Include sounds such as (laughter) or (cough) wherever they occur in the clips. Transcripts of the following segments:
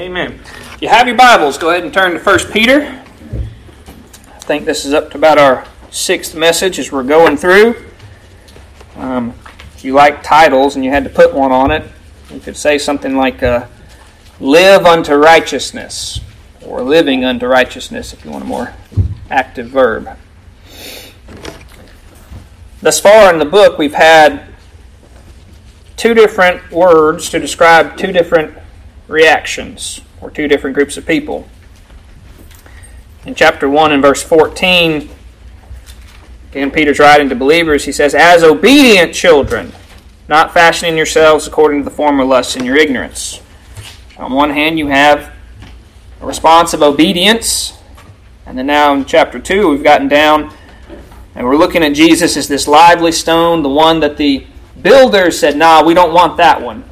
Amen. If you have your Bibles, go ahead and turn to 1 Peter. I think this is up to about our sixth message as we're going through. Um, if you like titles and you had to put one on it, you could say something like uh, Live unto Righteousness or Living unto Righteousness if you want a more active verb. Thus far in the book, we've had two different words to describe two different reactions, or two different groups of people. In chapter 1 and verse 14, again, Peter's writing to believers. He says, As obedient children, not fashioning yourselves according to the former lusts in your ignorance. On one hand, you have a response of obedience. And then now in chapter 2, we've gotten down and we're looking at Jesus as this lively stone, the one that the builders said, Nah, we don't want that one.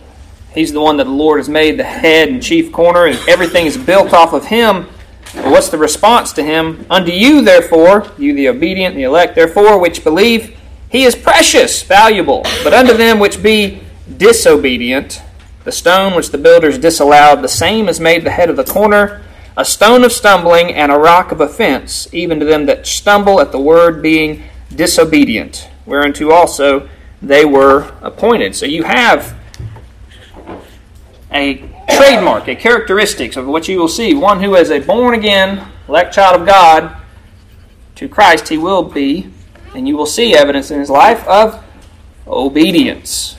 He's the one that the Lord has made the head and chief corner, and everything is built off of him. But what's the response to him? Unto you, therefore, you the obedient, and the elect, therefore, which believe, he is precious, valuable. But unto them which be disobedient, the stone which the builders disallowed, the same is made the head of the corner, a stone of stumbling and a rock of offense, even to them that stumble at the word being disobedient, whereunto also they were appointed. So you have a trademark, a characteristics of what you will see. One who is a born again, elect child of God to Christ, he will be, and you will see evidence in his life of obedience.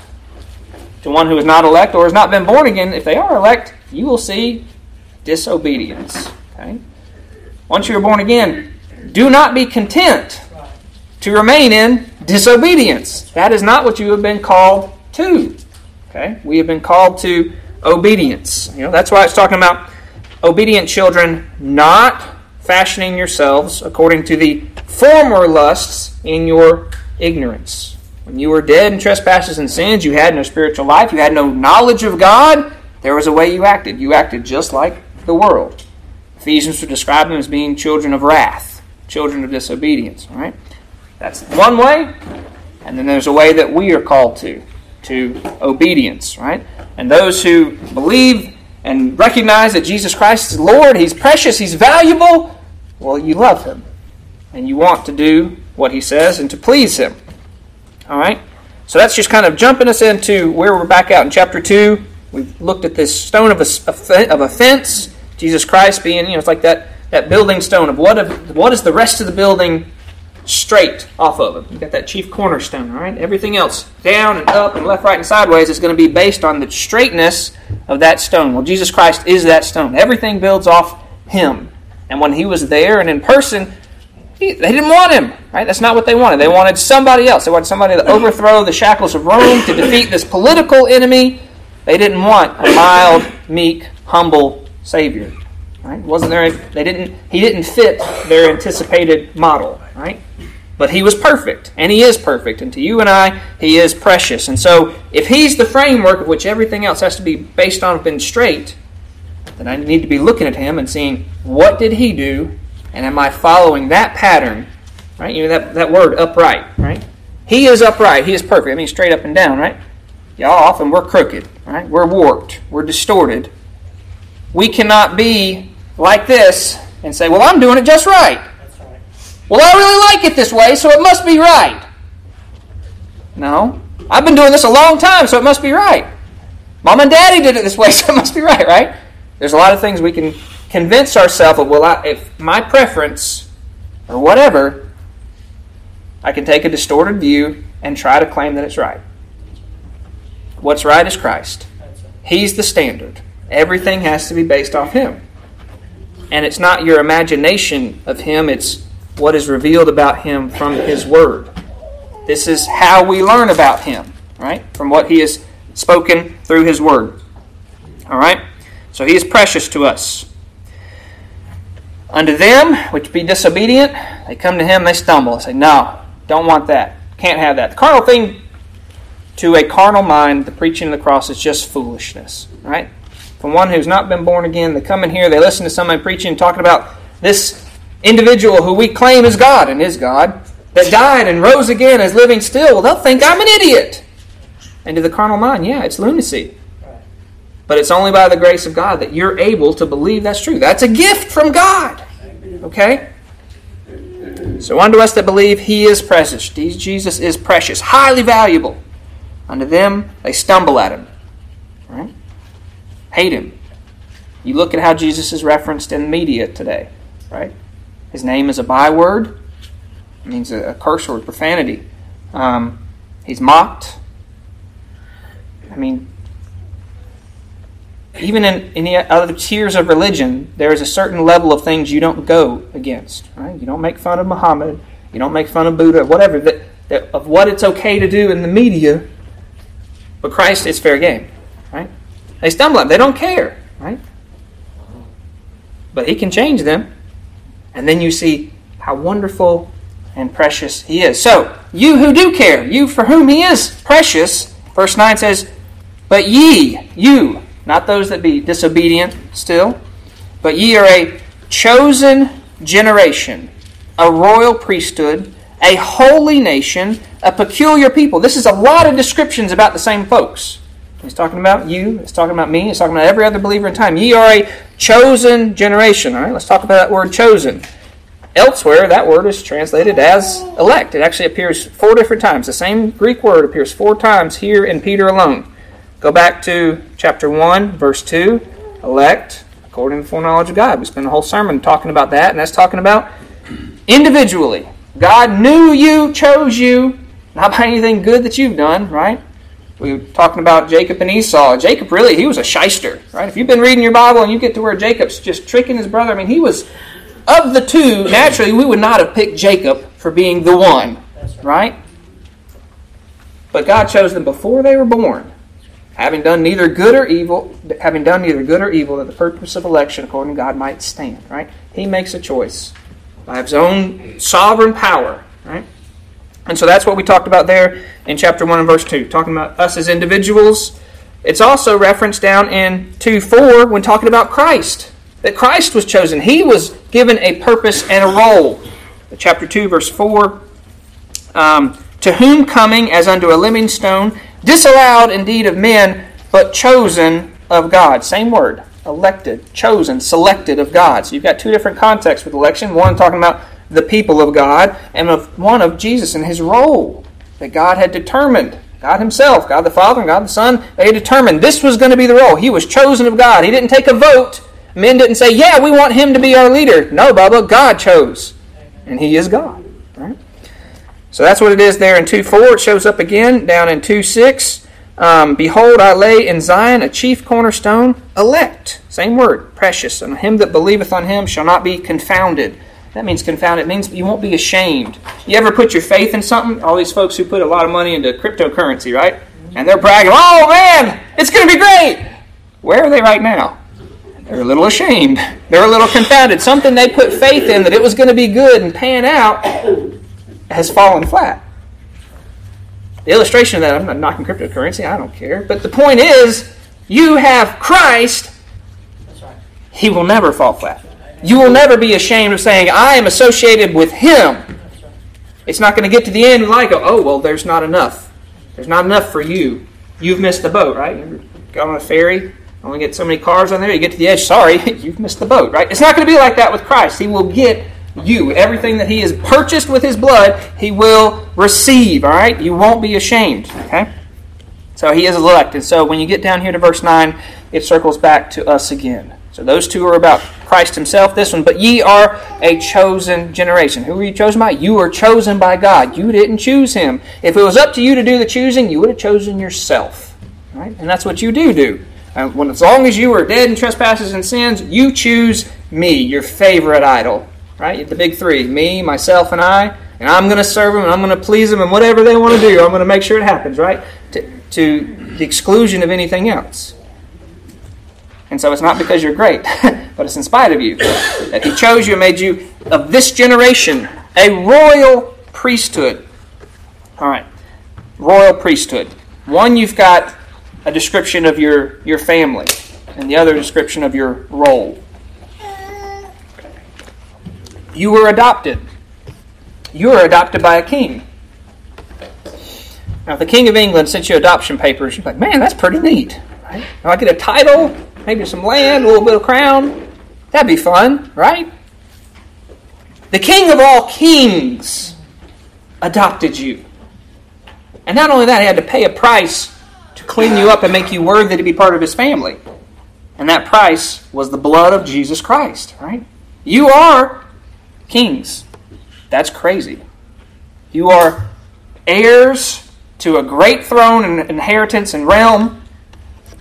To one who is not elect or has not been born again, if they are elect, you will see disobedience. Okay? Once you are born again, do not be content to remain in disobedience. That is not what you have been called to. Okay? We have been called to obedience. You know, that's why it's talking about obedient children not fashioning yourselves according to the former lusts in your ignorance. When you were dead in trespasses and sins, you had no spiritual life, you had no knowledge of God, there was a way you acted. You acted just like the world. Ephesians would describe them as being children of wrath, children of disobedience. All right? That's one way, and then there's a way that we are called to, to obedience, right? And those who believe and recognize that Jesus Christ is Lord, He's precious, He's valuable, well, you love Him. And you want to do what He says and to please Him. All right? So that's just kind of jumping us into where we're back out in chapter 2. We've looked at this stone of, a, of offense, Jesus Christ being, you know, it's like that, that building stone of what, of what is the rest of the building straight off of it. You've got that chief cornerstone, all right? Everything else, down and up and left, right, and sideways, is going to be based on the straightness of that stone. Well, Jesus Christ is that stone. Everything builds off Him. And when He was there and in person, he, they didn't want Him, right? That's not what they wanted. They wanted somebody else. They wanted somebody to overthrow the shackles of Rome, to defeat this political enemy. They didn't want a mild, meek, humble Savior. Right? Wasn't there? They didn't. He didn't fit their anticipated model. Right? But he was perfect, and he is perfect, and to you and I, he is precious. And so, if he's the framework of which everything else has to be based on being straight, then I need to be looking at him and seeing what did he do, and am I following that pattern? Right? You know that, that word upright, right? He is upright, he is perfect. I mean straight up and down, right? Y'all often we're crooked, right? We're warped, we're distorted. We cannot be like this and say, Well, I'm doing it just right. Well, I really like it this way, so it must be right. No. I've been doing this a long time, so it must be right. Mom and Daddy did it this way, (laughs) so it must be right, right? There's a lot of things we can convince ourselves of, well, I, if my preference or whatever, I can take a distorted view and try to claim that it's right. What's right is Christ. He's the standard. Everything has to be based off Him. And it's not your imagination of Him, it's what is revealed about him from his word. This is how we learn about him, right? From what he has spoken through his word. All right? So he is precious to us. Unto them which be disobedient, they come to him, they stumble. They say, No, don't want that. Can't have that. The carnal thing, to a carnal mind, the preaching of the cross is just foolishness, right? From one who's not been born again, they come in here, they listen to somebody preaching, talking about this individual who we claim is God and is God, that died and rose again as living still, they'll think I'm an idiot. And to the carnal mind, yeah, it's lunacy. But it's only by the grace of God that you're able to believe that's true. That's a gift from God. Okay? So unto us that believe he is precious. Jesus is precious, highly valuable. Unto them they stumble at him. Right? Hate him. You look at how Jesus is referenced in media today, right? His name is a byword. It means a, curse word, profanity. Um, he's mocked. I mean, even in any other tiers of religion, there is a certain level of things you don't go against. Right? You don't make fun of Muhammad. You don't make fun of Buddha. Whatever that, that of what it's okay to do in the media. But Christ is fair game. Right? They stumble. They don't care. Right? But He can change them, and then you see how wonderful and precious He is. So you who do care, you for whom He is precious. Verse nine says, "But ye, you." not those that be disobedient still, but ye are a chosen generation, a royal priesthood, a holy nation, a peculiar people. This is a lot of descriptions about the same folks. He's talking about you, he's talking about me, he's talking about every other believer in time. Ye are a chosen generation. All right, let's talk about that word chosen. Elsewhere, that word is translated as elect. It actually appears four different times. The same Greek word appears four times here in Peter alone. Go back to chapter 1, verse 2. Elect according to the foreknowledge of God. We spent a whole sermon talking about that, and that's talking about individually. God knew you, chose you, not by anything good that you've done, right? We were talking about Jacob and Esau. Jacob really, he was a shyster, right? If you've been reading your Bible and you get to where Jacob's just tricking his brother, I mean, he was, of the two, naturally, we would not have picked Jacob for being the one, right? But God chose them before they were born having done neither good or evil, having done neither good or evil, that the purpose of election according to God might stand. Right? He makes a choice by his own sovereign power. Right? And so that's what we talked about there in chapter 1 and verse 2, talking about us as individuals. It's also referenced down in 2 4 when talking about Christ. That Christ was chosen. He was given a purpose and a role. Chapter 2, verse 4. Um, to whom coming as unto a living stone disallowed indeed of men, but chosen of God. Same word. Elected, chosen, selected of God. So you've got two different contexts with election. One talking about the people of God, and of one of Jesus and his role that God had determined. God Himself, God the Father, and God the Son, they determined this was going to be the role. He was chosen of God. He didn't take a vote. Men didn't say, Yeah, we want him to be our leader. No, Bubba, God chose. And He is God. So that's what it is there in 2 4. It shows up again down in 2 6. Um, Behold, I lay in Zion a chief cornerstone, elect. Same word, precious. And him that believeth on him shall not be confounded. That means confounded. It means you won't be ashamed. You ever put your faith in something? All these folks who put a lot of money into cryptocurrency, right? And they're bragging, oh man, it's going to be great. Where are they right now? They're a little ashamed. They're a little confounded. Something they put faith in that it was going to be good and pan out has fallen flat. The illustration of that, I'm not knocking cryptocurrency, I don't care. But the point is, you have Christ, He will never fall flat. You will never be ashamed of saying, I am associated with Him. It's not going to get to the end and like, oh, well, there's not enough. There's not enough for you. You've missed the boat, right? You go on a ferry, only get so many cars on there, you get to the edge, sorry, (laughs) you've missed the boat, right? It's not going to be like that with Christ. He will get you. Everything that He has purchased with His blood, He will receive. All right? You won't be ashamed. Okay? So He is elect. And so when you get down here to verse 9, it circles back to us again. So those two are about Christ Himself. This one, but ye are a chosen generation. Who were you chosen by? You were chosen by God. You didn't choose Him. If it was up to you to do the choosing, you would have chosen yourself. Right? And that's what you do do. Uh, when as long as you are dead in trespasses and sins, you choose me, your favorite idol right? The big three me, myself, and I. And I'm going to serve them and I'm going to please them and whatever they want to do, I'm going to make sure it happens, right? To, to the exclusion of anything else. And so it's not because you're great, (laughs) but it's in spite of you. That He chose you and made you of this generation a royal priesthood. All right, royal priesthood. One, you've got a description of your, your family, and the other description of your role. You were adopted. You were adopted by a king. Now, if the King of England sent you adoption papers, you're like, man, that's pretty neat. Right? If I get a title, maybe some land, a little bit of crown, that'd be fun, right? The King of all kings adopted you. And not only that, he had to pay a price to clean you up and make you worthy to be part of his family. And that price was the blood of Jesus Christ, right? You are kings. That's crazy. You are heirs to a great throne and inheritance and realm.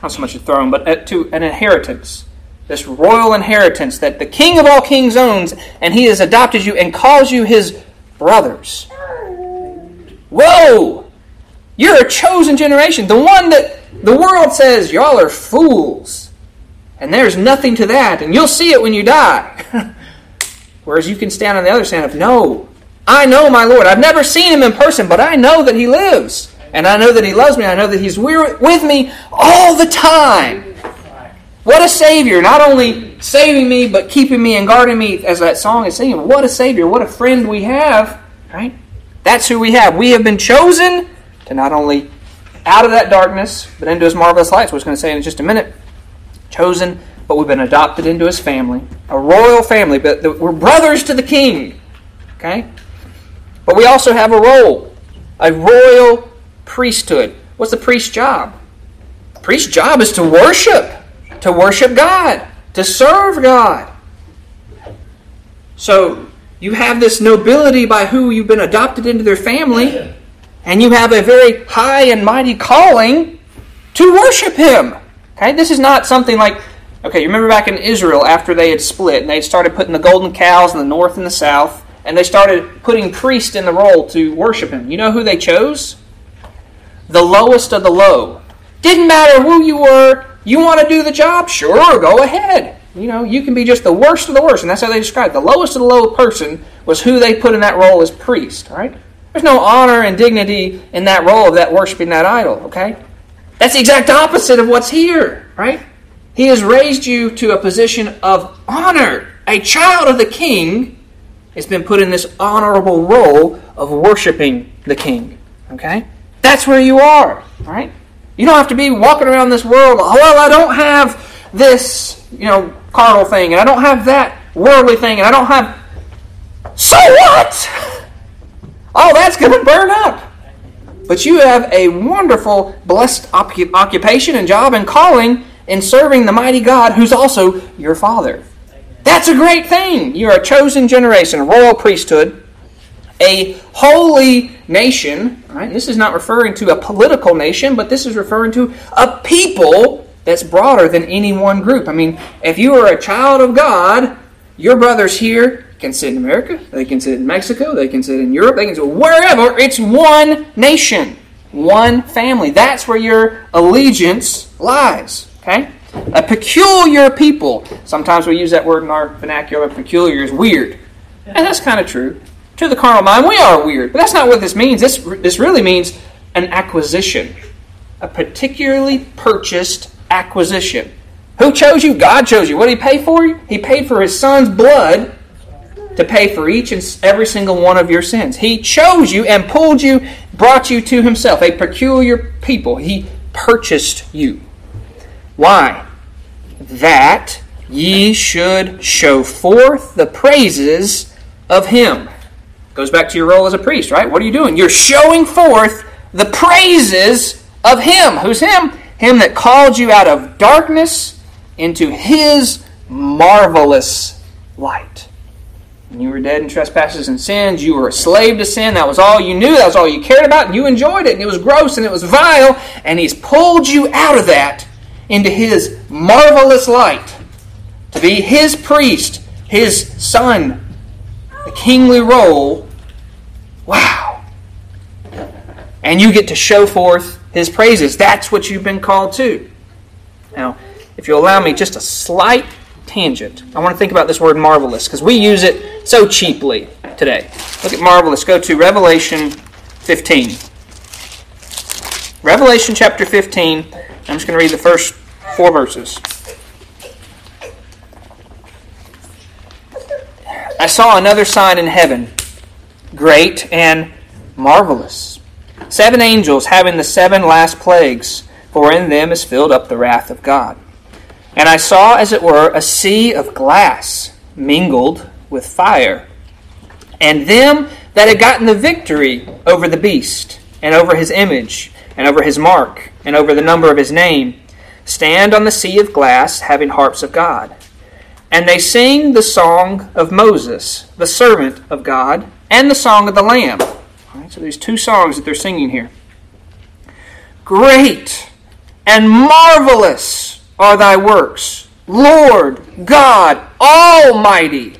Not so much a throne, but uh, to an inheritance. This royal inheritance that the King of all kings owns, and he has adopted you and calls you his brothers. Whoa! You're a chosen generation. The one that the world says, y'all are fools. And there's nothing to that, and you'll see it when you die. (laughs) Whereas you can stand on the other side of, no, I know my Lord. I've never seen him in person, but I know that he lives. And I know that he loves me. I know that he's with me all the time. What a Savior. Not only saving me, but keeping me and guarding me, as that song is singing. What a Savior. What a friend we have. Right? That's who we have. We have been chosen to not only out of that darkness, but into his marvelous light. So I was going to say in just a minute. Chosen, but we've been adopted into his family. A royal family, but we're brothers to the king. Okay? But we also have a role. A royal priesthood. What's the priest's job? The priest's job is to worship. To worship God. To serve God. So you have this nobility by who you've been adopted into their family, and you have a very high and mighty calling to worship Him. Okay, this is not something like, okay, you remember back in Israel after they had split and they started putting the golden cows in the north and the south, and they started putting priests in the role to worship Him. You know who they chose? The lowest of the low. Didn't matter who you were, you want to do the job? Sure, go ahead. You know, you can be just the worst of the worst, and that's how they described it. The lowest of the low person was who they put in that role as priest, right? There's no honor and dignity in that role of that worshiping that idol, okay? That's the exact opposite of what's here, right? He has raised you to a position of honor. A child of the king has been put in this honorable role of worshiping the king, okay? That's where you are, right? You don't have to be walking around this world, oh, well, I don't have this, you know, carnal thing, and I don't have that worldly thing, and I don't have. So what? (laughs) All that's going to burn up. But you have a wonderful, blessed occupation and job and calling in serving the mighty God who's also your Father. That's a great thing. You're a chosen generation, a royal priesthood, a holy nation. Right? This is not referring to a political nation, but this is referring to a people that's broader than any one group. I mean, if you are a child of God, your brothers here can sit in America, they can sit in Mexico, they can sit in Europe, they can sit wherever. It's one nation, one family. That's where your allegiance lies. Okay? A peculiar people. Sometimes we use that word in our vernacular. but Peculiar is weird. And that's kind of true. To the carnal mind, we are weird. But that's not what this means. This, this really means an acquisition. A particularly purchased acquisition. Who chose you? God chose you. What did He pay for you? He paid for His Son's blood to pay for each and every single one of your sins. He chose you and pulled you, brought you to Himself, a peculiar people. He purchased you. Why? That ye should show forth the praises of Him. Goes back to your role as a priest, right? What are you doing? You're showing forth the praises of Him. Who's Him? him that called you out of darkness into his marvelous light. When you were dead in trespasses and sins, you were a slave to sin. That was all you knew. That was all you cared about. And you enjoyed it. And it was gross and it was vile. And he's pulled you out of that into his marvelous light to be his priest, his son, the kingly role. Wow. And you get to show forth his praises. That's what you've been called to. Now, if you'll allow me just a slight tangent, I want to think about this word marvelous because we use it so cheaply today. Look at marvelous. Go to Revelation 15. Revelation chapter 15. I'm just going to read the first four verses. I saw another sign in heaven, great and marvelous Seven angels having the seven last plagues, for in them is filled up the wrath of God. And I saw, as it were, a sea of glass mingled with fire, and them that had gotten the victory over the beast, and over his image, and over his mark, and over the number of his name, stand on the sea of glass, having harps of God. And they sing the song of Moses, the servant of God, and the song of the Lamb. So there's two songs that they're singing here. Great and marvelous are thy works, Lord God Almighty.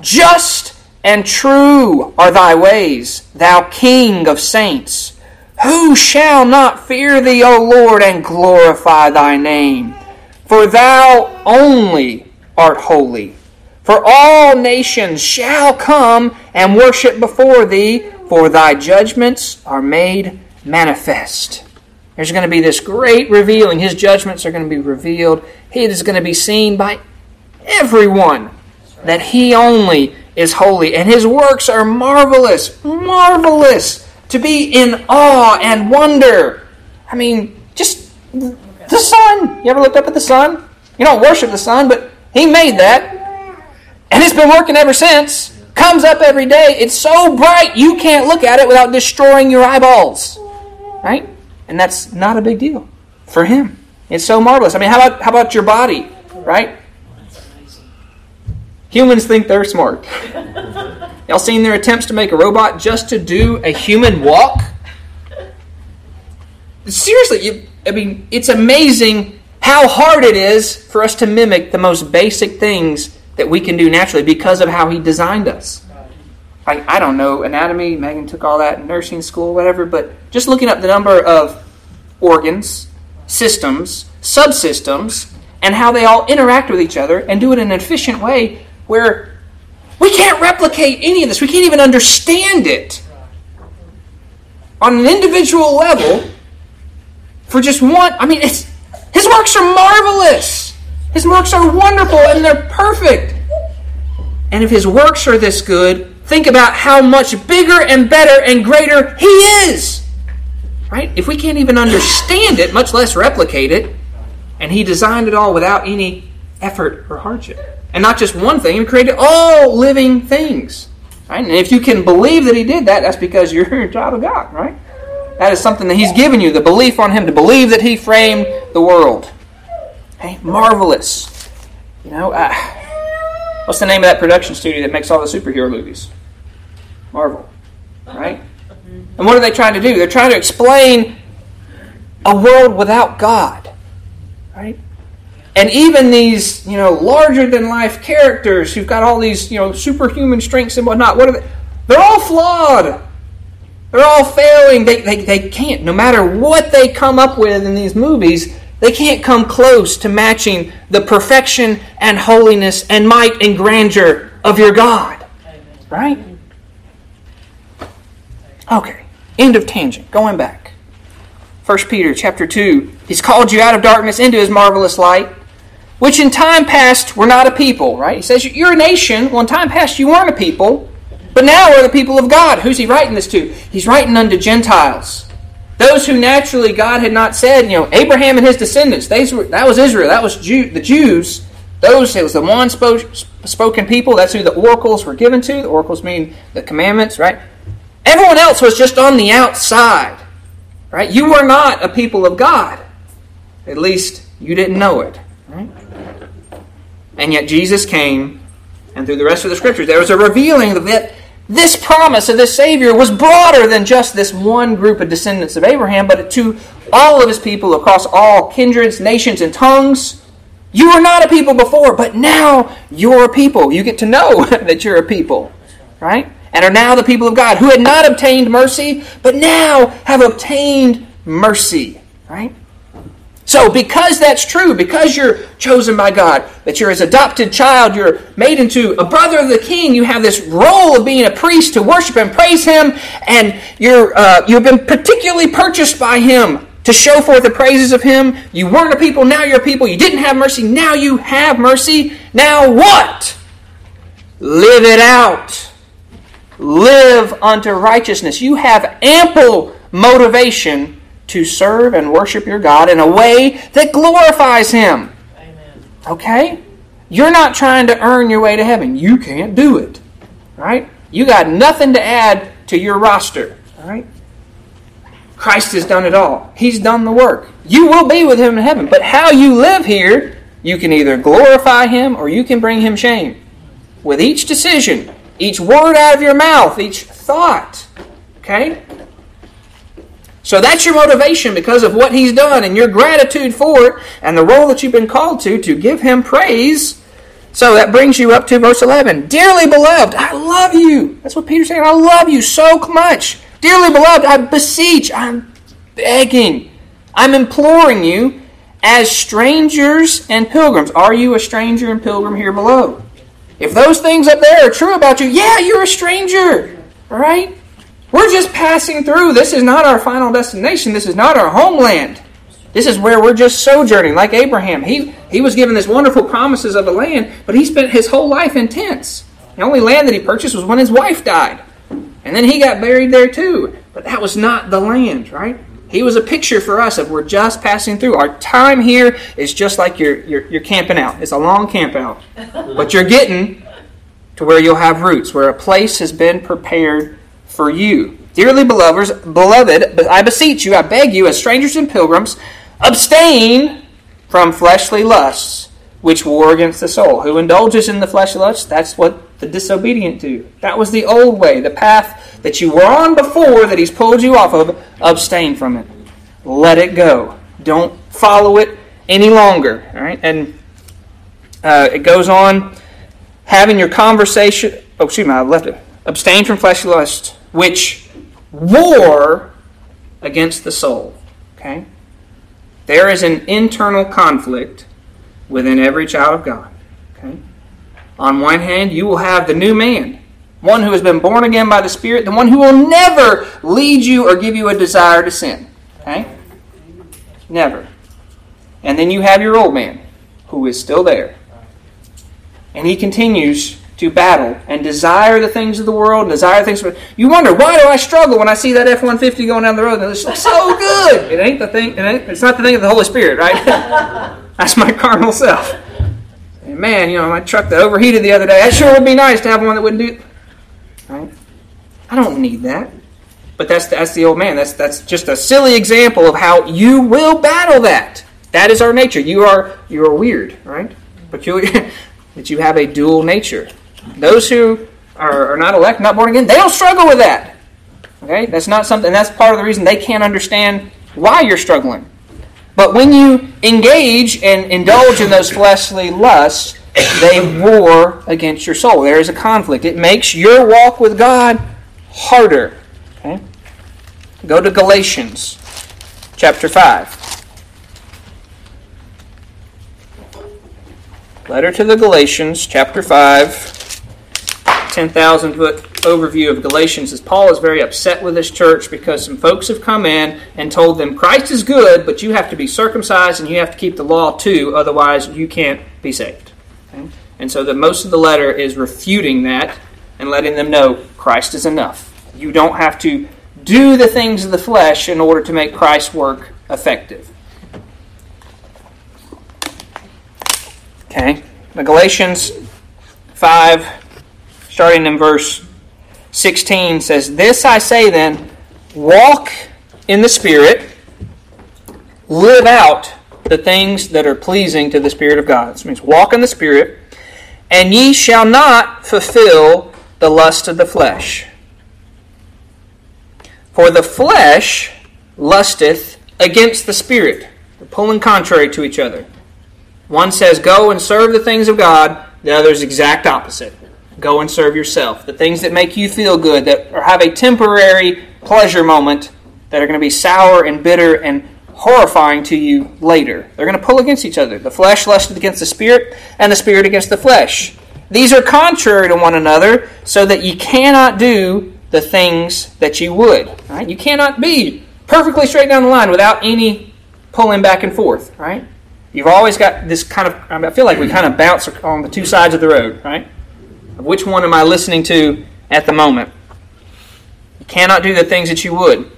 Just and true are thy ways, thou King of saints. Who shall not fear thee, O Lord, and glorify thy name? For thou only art holy. For all nations shall come and worship before thee, for thy judgments are made manifest. There's going to be this great revealing. His judgments are going to be revealed. He is going to be seen by everyone that he only is holy. And his works are marvelous, marvelous to be in awe and wonder. I mean, just the sun. You ever looked up at the sun? You don't worship the sun, but he made that. And it's been working ever since. Comes up every day. It's so bright you can't look at it without destroying your eyeballs. Right? And that's not a big deal for him. It's so marvelous. I mean, how about how about your body, right? Humans think they're smart. (laughs) Y'all seen their attempts to make a robot just to do a human walk? Seriously, you, I mean, it's amazing how hard it is for us to mimic the most basic things that we can do naturally because of how he designed us. Like, I don't know anatomy, Megan took all that in nursing school, whatever, but just looking up the number of organs, systems, subsystems, and how they all interact with each other and do it in an efficient way where we can't replicate any of this. We can't even understand it on an individual level for just one. I mean, his works are marvelous. His works are wonderful and they're perfect. And if his works are this good, think about how much bigger and better and greater he is. Right? If we can't even understand it, much less replicate it, and he designed it all without any effort or hardship. And not just one thing, he created all living things. Right? And if you can believe that he did that, that's because you're a child of God, right? That is something that he's given you, the belief on him, to believe that he framed the world. Hey, marvelous. You know, uh, what's the name of that production studio that makes all the superhero movies? Marvel, right? And what are they trying to do? They're trying to explain a world without God, right? And even these, you know, larger than life characters who've got all these, you know, superhuman strengths and whatnot, what are they? They're all flawed. They're all failing. They, they, they can't, no matter what they come up with in these movies, they can't come close to matching the perfection and holiness and might and grandeur of your God. Right? Okay. End of tangent. Going back. 1 Peter chapter 2. He's called you out of darkness into his marvelous light, which in time past were not a people, right? He says you're a nation. Well, in time past you weren't a people, but now we're the people of God. Who's he writing this to? He's writing unto Gentiles. Those who naturally God had not said, you know, Abraham and his descendants, were, that was Israel, that was Jew, the Jews. Those, it was the one spoke, spoken people. That's who the oracles were given to. The oracles mean the commandments, right? Everyone else was just on the outside. Right? You were not a people of God. At least you didn't know it. Right? And yet Jesus came, and through the rest of the scriptures, there was a revealing that this promise of this Savior was broader than just this one group of descendants of Abraham, but to all of his people across all kindreds, nations, and tongues. You were not a people before, but now you're a people. You get to know (laughs) that you're a people. Right? and are now the people of God, who had not obtained mercy, but now have obtained mercy. Right? So, because that's true, because you're chosen by God, that you're his adopted child, you're made into a brother of the king, you have this role of being a priest to worship and praise him, and you're, uh, you've been particularly purchased by him to show forth the praises of him. You weren't a people, now you're a people. You didn't have mercy, now you have mercy. Now what? Live it out live unto righteousness. You have ample motivation to serve and worship your God in a way that glorifies Him. Amen. Okay? You're not trying to earn your way to heaven. You can't do it. Right? You got nothing to add to your roster. All right? Christ has done it all. He's done the work. You will be with him in heaven. But how you live here, you can either glorify him or you can bring him shame. With each decision, each word out of your mouth, each thought. Okay? So that's your motivation because of what he's done and your gratitude for it and the role that you've been called to to give him praise. So that brings you up to verse 11. Dearly beloved, I love you. That's what Peter's saying. I love you so much. Dearly beloved, I beseech, I'm begging, I'm imploring you as strangers and pilgrims. Are you a stranger and pilgrim here below? If those things up there are true about you, yeah, you're a stranger. All right? We're just passing through. This is not our final destination. This is not our homeland. This is where we're just sojourning, like Abraham. He, he was given this wonderful promises of a land, but he spent his whole life in tents. The only land that he purchased was when his wife died. And then he got buried there too. But that was not the land, right? He was a picture for us of we're just passing through. Our time here is just like you're, you're, you're camping out. It's a long camp out. But you're getting to where you'll have roots, where a place has been prepared for you. Dearly beloved, beloved, I beseech you, I beg you, as strangers and pilgrims, abstain from fleshly lusts which war against the soul. Who indulges in the fleshly lusts, that's what the disobedient do. That was the old way, the path that you were on before that he's pulled you off of. Abstain from it. Let it go. Don't follow it any longer. All right? And uh, it goes on having your conversation. Oh, excuse me, I left it. Abstain from fleshly lusts, which war against the soul. Okay? There is an internal conflict within every child of God. Okay? On one hand, you will have the new man, one who has been born again by the Spirit, the one who will never lead you or give you a desire to sin. Okay? Never. And then you have your old man, who is still there. And he continues to battle and desire the things of the world and desire things. For, you wonder why do I struggle when I see that F one fifty going down the road and it's so good. It ain't the thing. It ain't, it's not the thing of the Holy Spirit, right? (laughs) That's my carnal self. And man, you know my truck that overheated the other day. That sure would be nice to have one that wouldn't do. Right? I don't need that. But that's that's the old man. That's that's just a silly example of how you will battle that. That is our nature. You are you are weird, right? Peculiar. (laughs) that you have a dual nature. Those who are, are not elect, not born again, they don't struggle with that. Okay? That's not something, that's part of the reason they can't understand why you're struggling. But when you engage and indulge in those fleshly lusts, they war against your soul. There is a conflict. It makes your walk with God harder. Okay? Go to Galatians chapter 5. Letter to the Galatians, chapter 5. 10,000 foot overview of Galatians is Paul is very upset with this church because some folks have come in and told them Christ is good, but you have to be circumcised and you have to keep the law too, otherwise you can't be saved. Okay? And so the most of the letter is refuting that and letting them know Christ is enough. You don't have to do the things of the flesh in order to make Christ's work effective. Okay, the Galatians 5 starting in verse 16, says, This I say then, walk in the Spirit, live out the things that are pleasing to the Spirit of God. This means walk in the Spirit, and ye shall not fulfill the lust of the flesh. For the flesh lusteth against the Spirit. They're pulling contrary to each other. One says, Go and serve the things of God, the other is exact opposite. Go and serve yourself. The things that make you feel good, that have a temporary pleasure moment, that are going to be sour and bitter and horrifying to you later. They're going to pull against each other. The flesh lusted against the spirit, and the spirit against the flesh. These are contrary to one another, so that you cannot do the things that you would. Right? You cannot be perfectly straight down the line without any pulling back and forth. Right? You've always got this kind of. I feel like we kind of bounce on the two sides of the road. Right? Which one am I listening to at the moment? You cannot do the things that you would.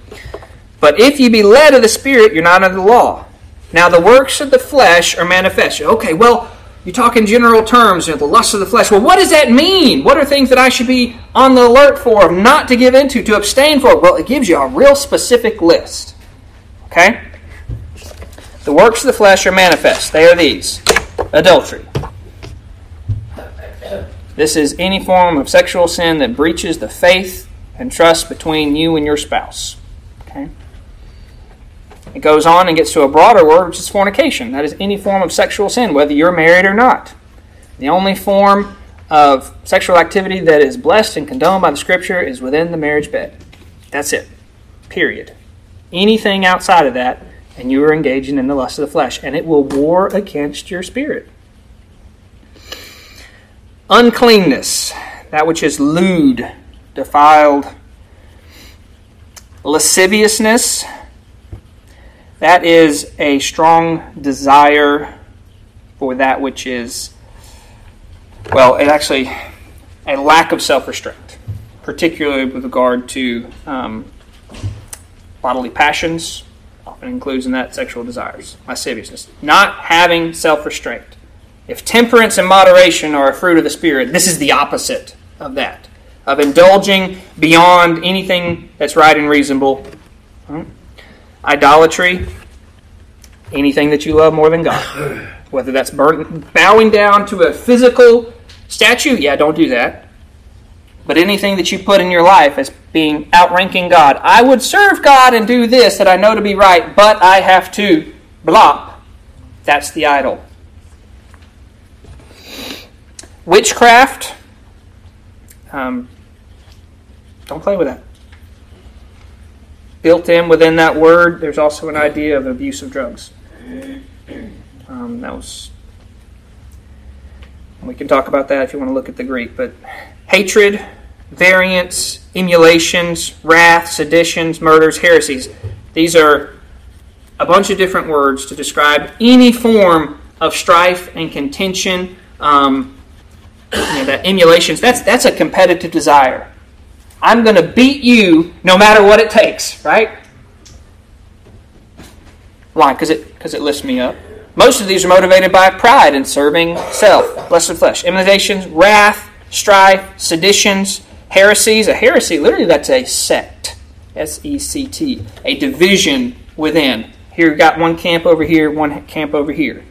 But if you be led of the Spirit, you're not under the law. Now the works of the flesh are manifest. Okay, well, you talk in general terms, you know, the lust of the flesh. Well, what does that mean? What are things that I should be on the alert for, not to give into, to abstain for? Well, it gives you a real specific list. Okay? The works of the flesh are manifest. They are these adultery. This is any form of sexual sin that breaches the faith and trust between you and your spouse. Okay? It goes on and gets to a broader word, which is fornication. That is any form of sexual sin, whether you're married or not. The only form of sexual activity that is blessed and condoned by the Scripture is within the marriage bed. That's it. Period. Anything outside of that, and you are engaging in the lust of the flesh, and it will war against your spirit. Uncleanness, that which is lewd, defiled. Lasciviousness, that is a strong desire for that which is, well, it actually a lack of self restraint, particularly with regard to um, bodily passions, often includes in that sexual desires, lasciviousness. Not having self restraint. If temperance and moderation are a fruit of the Spirit, this is the opposite of that, of indulging beyond anything that's right and reasonable. Hmm? Idolatry, anything that you love more than God. (clears throat) Whether that's bowing down to a physical statue, yeah, don't do that. But anything that you put in your life as being outranking God, I would serve God and do this that I know to be right, but I have to blop. That's the idol. Witchcraft, um, don't play with that built in within that word, there's also an idea of abuse of drugs. Um, that was. We can talk about that if you want to look at the Greek, but hatred, variance, emulations, wrath, seditions, murders, heresies. These are a bunch of different words to describe any form of strife and contention. Um, know, that emulations. That's that's a competitive desire. I'm going to beat you no matter what it takes, right? Why? Because it, because it lifts me up. Most of these are motivated by pride and serving self, of flesh. Emulations, wrath, strife, seditions, heresies. A heresy, literally, that's a sect. S E C T. A division within. Here, you've got one camp over here, one camp over here.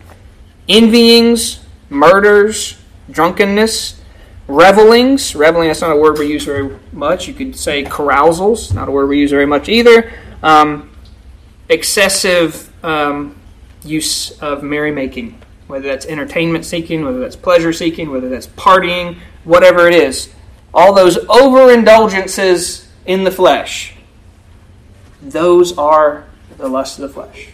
Envyings, murders, drunkenness, revelings. Reveling, that's not a word we use very much. You could say carousals, not a word we use very much either. Um, excessive um, use of merrymaking, whether that's entertainment seeking, whether that's pleasure seeking, whether that's partying, whatever it is. All those overindulgences in the flesh, those are the lust of the flesh.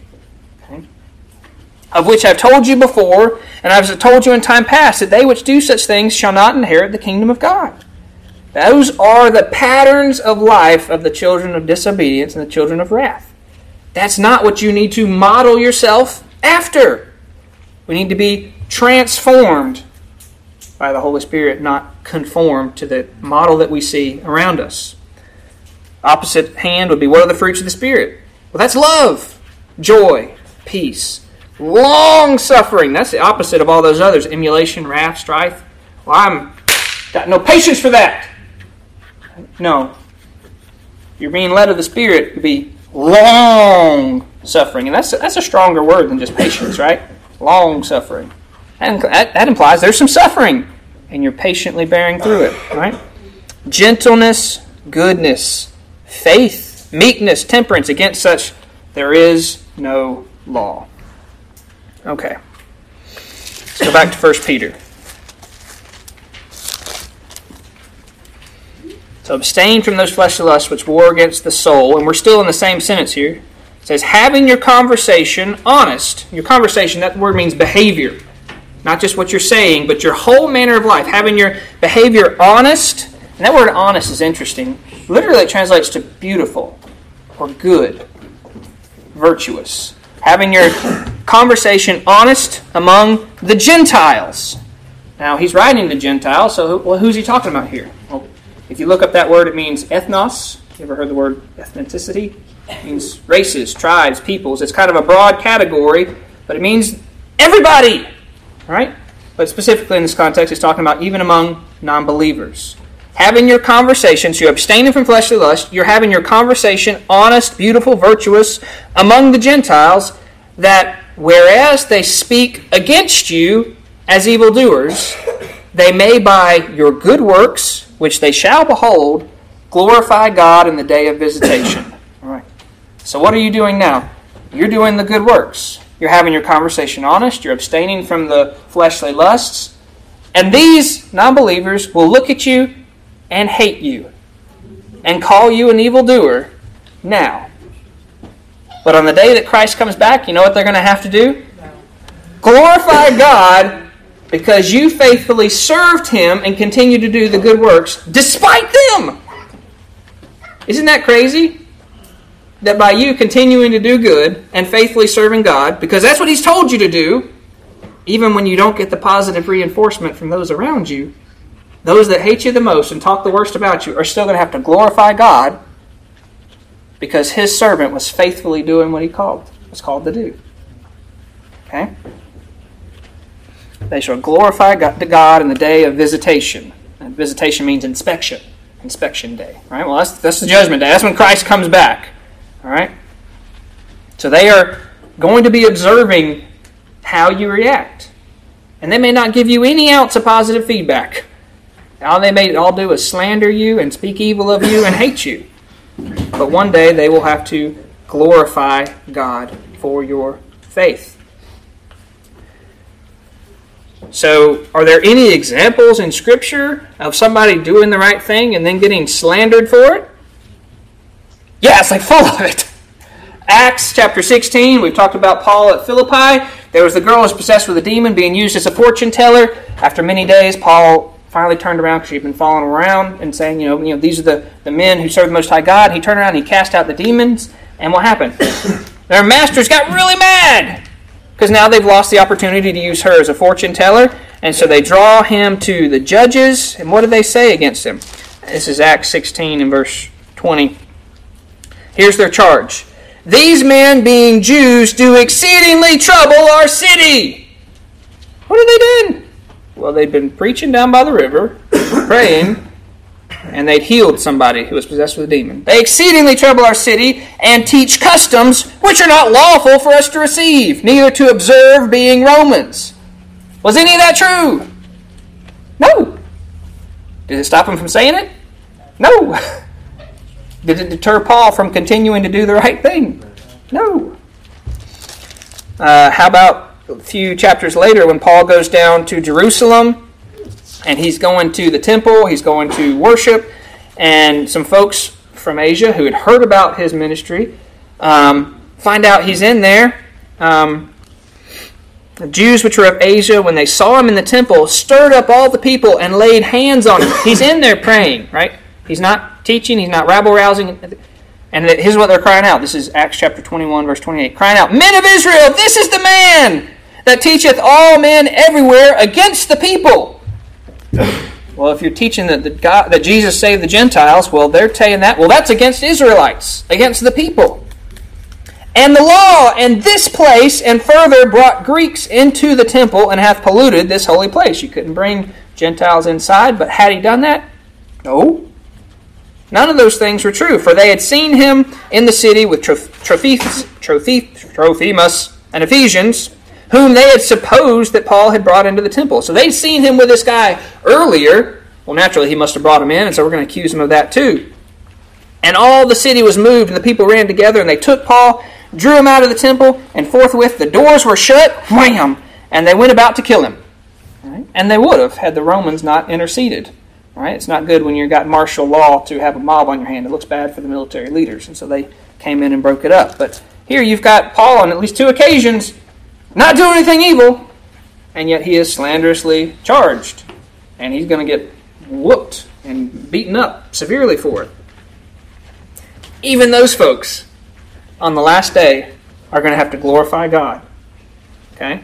Of which I've told you before, and I've told you in time past, that they which do such things shall not inherit the kingdom of God. Those are the patterns of life of the children of disobedience and the children of wrath. That's not what you need to model yourself after. We need to be transformed by the Holy Spirit, not conformed to the model that we see around us. Opposite hand would be what are the fruits of the Spirit? Well, that's love, joy, peace, long suffering. That's the opposite of all those others emulation, wrath, strife. Well, I'm got no patience for that. No. You're being led of the Spirit to be long suffering. And that's, that's a stronger word than just patience, right? Long suffering. And that, that implies there's some suffering, and you're patiently bearing through it, right? Gentleness, goodness, faith, meekness, temperance. Against such there is no law. Okay. Let's go back to 1 Peter. So abstain from those fleshly lusts which war against the soul. And we're still in the same sentence here. It says, having your conversation honest. Your conversation, that word means behavior. Not just what you're saying, but your whole manner of life. Having your behavior honest. And that word honest is interesting. Literally, it translates to beautiful or good, virtuous. Having your conversation honest among the Gentiles. Now, he's writing to Gentiles, so well, who's he talking about here? Well, if you look up that word, it means ethnos. You ever heard the word ethnicity? It means races, tribes, peoples. It's kind of a broad category, but it means everybody, right? But specifically in this context, he's talking about even among non believers. Having your conversations, you're abstaining from fleshly lust, you're having your conversation honest, beautiful, virtuous among the Gentiles, that whereas they speak against you as evildoers, they may by your good works, which they shall behold, glorify God in the day of visitation. (coughs) All right. So, what are you doing now? You're doing the good works. You're having your conversation honest. You're abstaining from the fleshly lusts. And these non believers will look at you and hate you and call you an evildoer now. But on the day that Christ comes back, you know what they're going to have to do? Glorify God because you faithfully served Him and continue to do the good works despite them. Isn't that crazy? That by you continuing to do good and faithfully serving God, because that's what He's told you to do, even when you don't get the positive reinforcement from those around you, those that hate you the most and talk the worst about you are still going to have to glorify God because His servant was faithfully doing what He called was called to do. Okay. They shall glorify God in the day of visitation. And visitation means inspection inspection day. Right? Well, that's, that's the judgment day. That's when Christ comes back. All right? So they are going to be observing how you react. And they may not give you any ounce of positive feedback. All they may all do is slander you and speak evil of you and hate you. But one day they will have to glorify God for your faith. So, are there any examples in Scripture of somebody doing the right thing and then getting slandered for it? Yeah, it's like full of it. Acts chapter 16, we've talked about Paul at Philippi. There was the girl who was possessed with a demon being used as a fortune teller. After many days, Paul finally turned around because she'd been following around and saying, you know, you know, these are the, the men who serve the Most High God. He turned around and he cast out the demons. And what happened? (coughs) Their masters got really mad because now they've lost the opportunity to use her as a fortune teller. And so they draw him to the judges. And what do they say against him? This is Acts 16 and verse 20. Here's their charge These men, being Jews, do exceedingly trouble our city. What have they done? Well, they'd been preaching down by the river, (coughs) praying, and they'd healed somebody who was possessed with a demon. They exceedingly trouble our city and teach customs which are not lawful for us to receive, neither to observe, being Romans. Was any of that true? No. Did it stop him from saying it? No. (laughs) Did it deter Paul from continuing to do the right thing? No. Uh, how about a few chapters later when Paul goes down to Jerusalem? and he's going to the temple, he's going to worship, and some folks from Asia who had heard about his ministry um, find out he's in there. Um, the Jews which were of Asia, when they saw him in the temple, stirred up all the people and laid hands on him. He's in there praying, right? He's not teaching, he's not rabble rousing. And here's what they're crying out. This is Acts chapter 21, verse 28. Crying out, Men of Israel, this is the man that teacheth all men everywhere against the people (coughs) well, if you're teaching that, the God, that Jesus saved the Gentiles, well, they're saying that. Well, that's against Israelites, against the people. And the law and this place, and further brought Greeks into the temple and hath polluted this holy place. You couldn't bring Gentiles inside, but had he done that? No. None of those things were true, for they had seen him in the city with Trophimus and Ephesians, whom they had supposed that Paul had brought into the temple. So they'd seen him with this guy earlier. Well, naturally, he must have brought him in, and so we're going to accuse him of that too. And all the city was moved, and the people ran together, and they took Paul, drew him out of the temple, and forthwith the doors were shut, wham, and they went about to kill him. Right? And they would have had the Romans not interceded. Right? It's not good when you've got martial law to have a mob on your hand. It looks bad for the military leaders, and so they came in and broke it up. But here you've got Paul on at least two occasions not doing anything evil, and yet he is slanderously charged. And he's going to get whooped and beaten up severely for it. Even those folks on the last day are going to have to glorify God. Okay?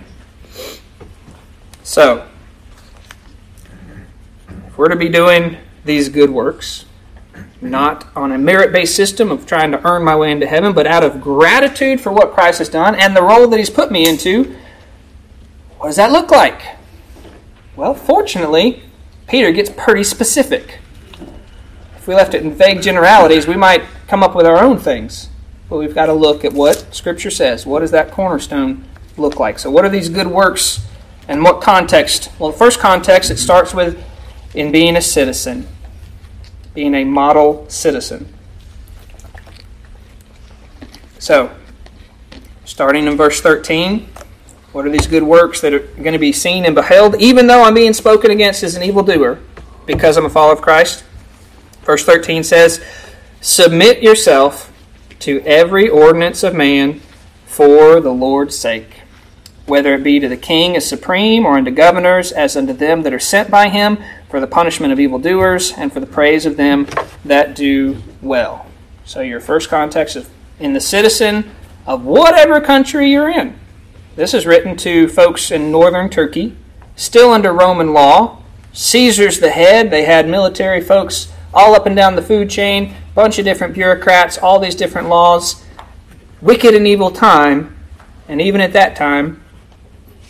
So, if we're to be doing these good works, not on a merit based system of trying to earn my way into heaven, but out of gratitude for what Christ has done and the role that He's put me into, what does that look like? Well, fortunately, Peter gets pretty specific. If we left it in vague generalities, we might come up with our own things. But we've got to look at what Scripture says. What does that cornerstone look like? So, what are these good works and what context? Well, the first context, it starts with in being a citizen being a model citizen. So, starting in verse 13, what are these good works that are going to be seen and beheld, even though I'm being spoken against as an evildoer because I'm a follower of Christ? Verse 13 says, Submit yourself to every ordinance of man for the Lord's sake, whether it be to the king as supreme, or unto governors as unto them that are sent by him for the punishment of evildoers, and for the praise of them that do well. So, your first context is in the citizen of whatever country you're in. This is written to folks in northern Turkey, still under Roman law. Caesar's the head. They had military folks all up and down the food chain, bunch of different bureaucrats, all these different laws. Wicked and evil time. And even at that time,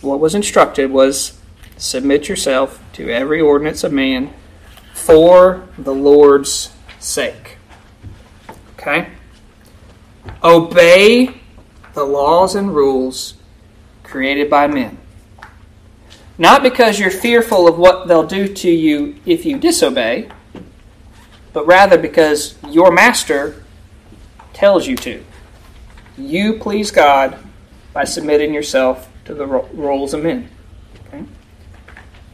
what was instructed was submit yourself to every ordinance of man for the Lord's sake. Okay? Obey the laws and rules created by men. Not because you're fearful of what they'll do to you if you disobey, but rather because your master tells you to. You please God by submitting yourself to the rules of men.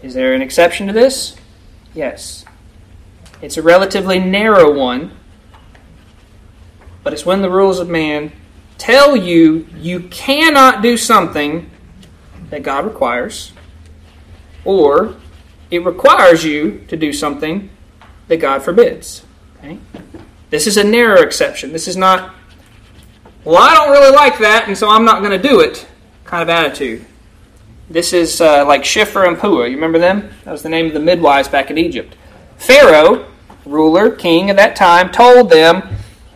Is there an exception to this? Yes. It's a relatively narrow one, but it's when the rules of man tell you you cannot do something that God requires, or it requires you to do something that God forbids. Okay? This is a narrow exception. This is not, well, I don't really like that, and so I'm not going to do it kind of attitude. This is uh, like Shiphrah and Puah. You remember them? That was the name of the midwives back in Egypt. Pharaoh, ruler, king of that time, told them,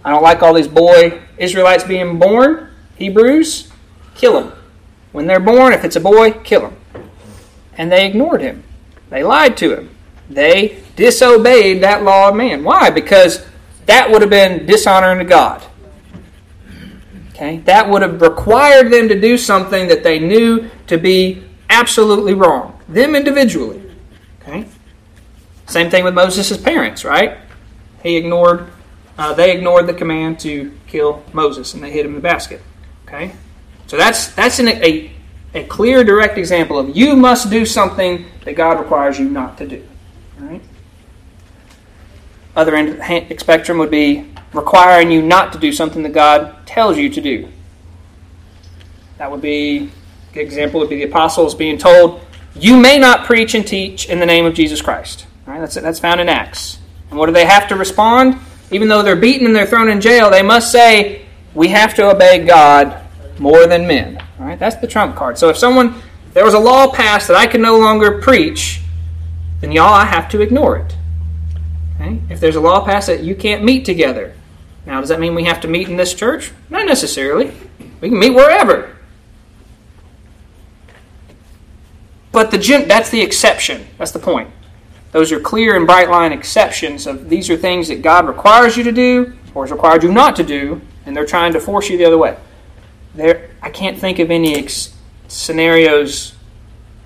I don't like all these boy Israelites being born, Hebrews, kill them. When they're born, if it's a boy, kill them. And they ignored him. They lied to him. They disobeyed that law of man. Why? Because that would have been dishonoring to God. Okay? That would have required them to do something that they knew to be absolutely wrong. Them individually. Okay? Same thing with Moses' parents, right? He ignored, uh, they ignored the command to kill Moses and they hid him in the basket. Okay? So that's, that's an, a, a clear, direct example of you must do something that God requires you not to do. All right? Other end of the spectrum would be requiring you not to do something that God tells you to do. That would be, an example would be the apostles being told, you may not preach and teach in the name of Jesus Christ. All right, that's, that's found in Acts. And what do they have to respond? Even though they're beaten and they're thrown in jail, they must say, we have to obey God more than men. All right, that's the trump card. So if someone, there was a law passed that I can no longer preach, then y'all, I have to ignore it. Okay? If there's a law passed that you can't meet together, now, does that mean we have to meet in this church? Not necessarily. We can meet wherever. But the that's the exception. That's the point. Those are clear and bright line exceptions of these are things that God requires you to do or has required you not to do, and they're trying to force you the other way. There, I can't think of any ex- scenarios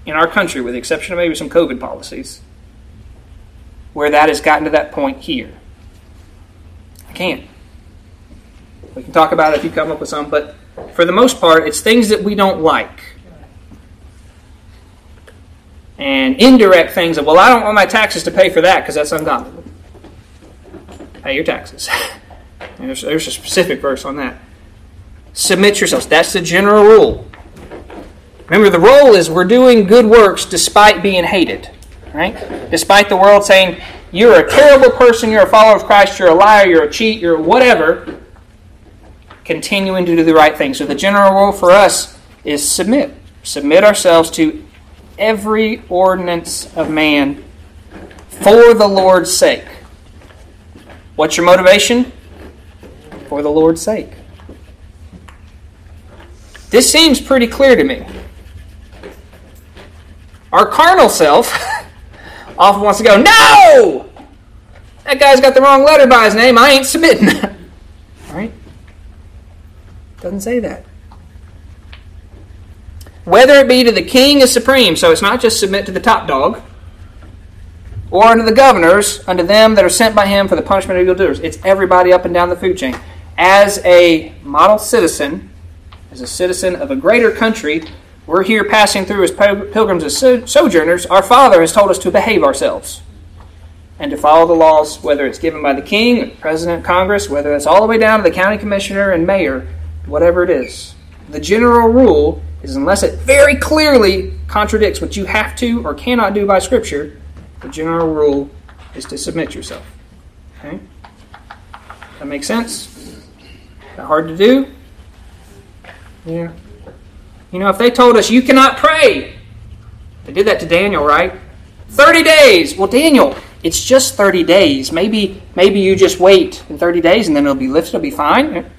in our country, with the exception of maybe some COVID policies, where that has gotten to that point here. I can't. We can talk about it if you come up with some, but for the most part, it's things that we don't like. And indirect things of, well, I don't want my taxes to pay for that because that's ungodly. Pay your taxes. (laughs) there's, there's a specific verse on that. Submit yourselves. That's the general rule. Remember, the role is we're doing good works despite being hated. Right? Despite the world saying, you're a terrible person, you're a follower of Christ, you're a liar, you're a cheat, you're whatever continuing to do the right thing. So the general rule for us is submit. Submit ourselves to every ordinance of man for the Lord's sake. What's your motivation? For the Lord's sake. This seems pretty clear to me. Our carnal self (laughs) often wants to go, No! That guy's got the wrong letter by his name. I ain't submitting. (laughs) right? Doesn't say that. Whether it be to the king as supreme, so it's not just submit to the top dog, or unto the governors, unto them that are sent by him for the punishment of evildoers. It's everybody up and down the food chain. As a model citizen, as a citizen of a greater country, we're here passing through as pilgrims as sojourners. Our Father has told us to behave ourselves and to follow the laws, whether it's given by the king, president, Congress, whether it's all the way down to the county commissioner and mayor, whatever it is. The general rule is unless it very clearly contradicts what you have to or cannot do by Scripture, the general rule is to submit yourself. Okay? That makes sense? That hard to do? Yeah. You know, if they told us you cannot pray, they did that to Daniel, right? 30 days. Well, Daniel, it's just 30 days. Maybe maybe you just wait in 30 days and then it'll be lifted, it'll be fine.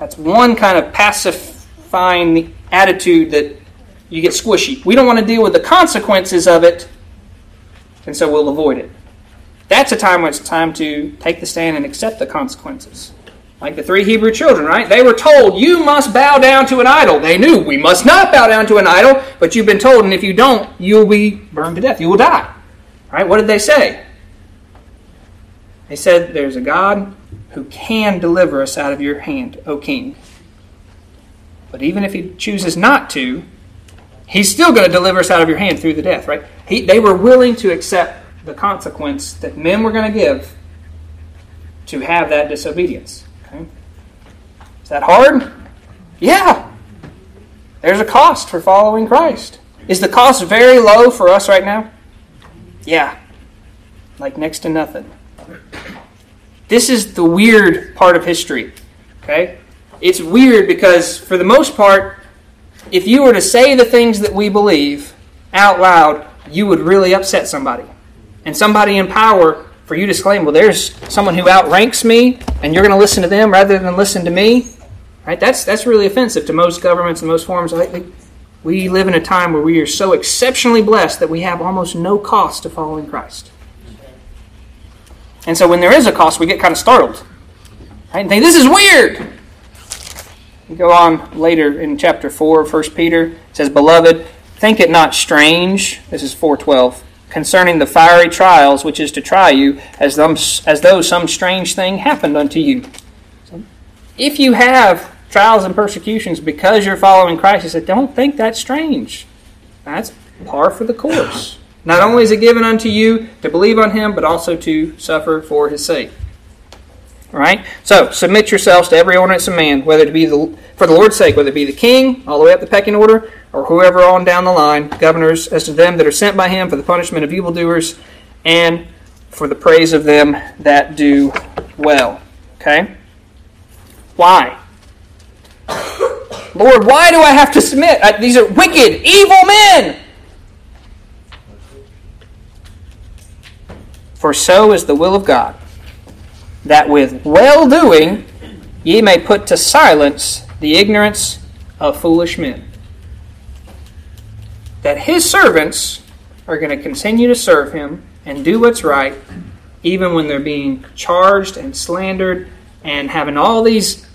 That's one kind of pacifying attitude that you get squishy. We don't want to deal with the consequences of it, and so we'll avoid it. That's a time when it's time to take the stand and accept the consequences. Like the three Hebrew children, right? They were told, you must bow down to an idol. They knew we must not bow down to an idol, but you've been told, and if you don't, you'll be burned to death. You will die. Right? What did they say? They said, There's a God who can deliver us out of your hand, O king. But even if he chooses not to, he's still going to deliver us out of your hand through the death, right? He, they were willing to accept the consequence that men were going to give to have that disobedience. Is that hard? Yeah. There's a cost for following Christ. Is the cost very low for us right now? Yeah. Like next to nothing. This is the weird part of history. Okay? It's weird because, for the most part, if you were to say the things that we believe out loud, you would really upset somebody. And somebody in power, for you to claim, well, there's someone who outranks me, and you're going to listen to them rather than listen to me, right? That's, that's really offensive to most governments and most forms. Like we live in a time where we are so exceptionally blessed that we have almost no cost to following Christ. And so when there is a cost, we get kind of startled. Right? And think, this is weird. We go on later in chapter 4 of 1 Peter. It says, Beloved, think it not strange. This is 412 concerning the fiery trials which is to try you, as, as though some strange thing happened unto you. So if you have trials and persecutions because you're following Christ, he said, don't think that's strange. That's par for the course. Not only is it given unto you to believe on him, but also to suffer for his sake. Right? So, submit yourselves to every ordinance of man, whether it be the, for the Lord's sake, whether it be the king, all the way up the pecking order, or whoever on down the line, governors, as to them that are sent by him for the punishment of evildoers, and for the praise of them that do well. Okay? Why? Lord, why do I have to submit? I, these are wicked, evil men. For so is the will of God, that with well doing ye may put to silence the ignorance of foolish men. That his servants are going to continue to serve him and do what's right, even when they're being charged and slandered and having all these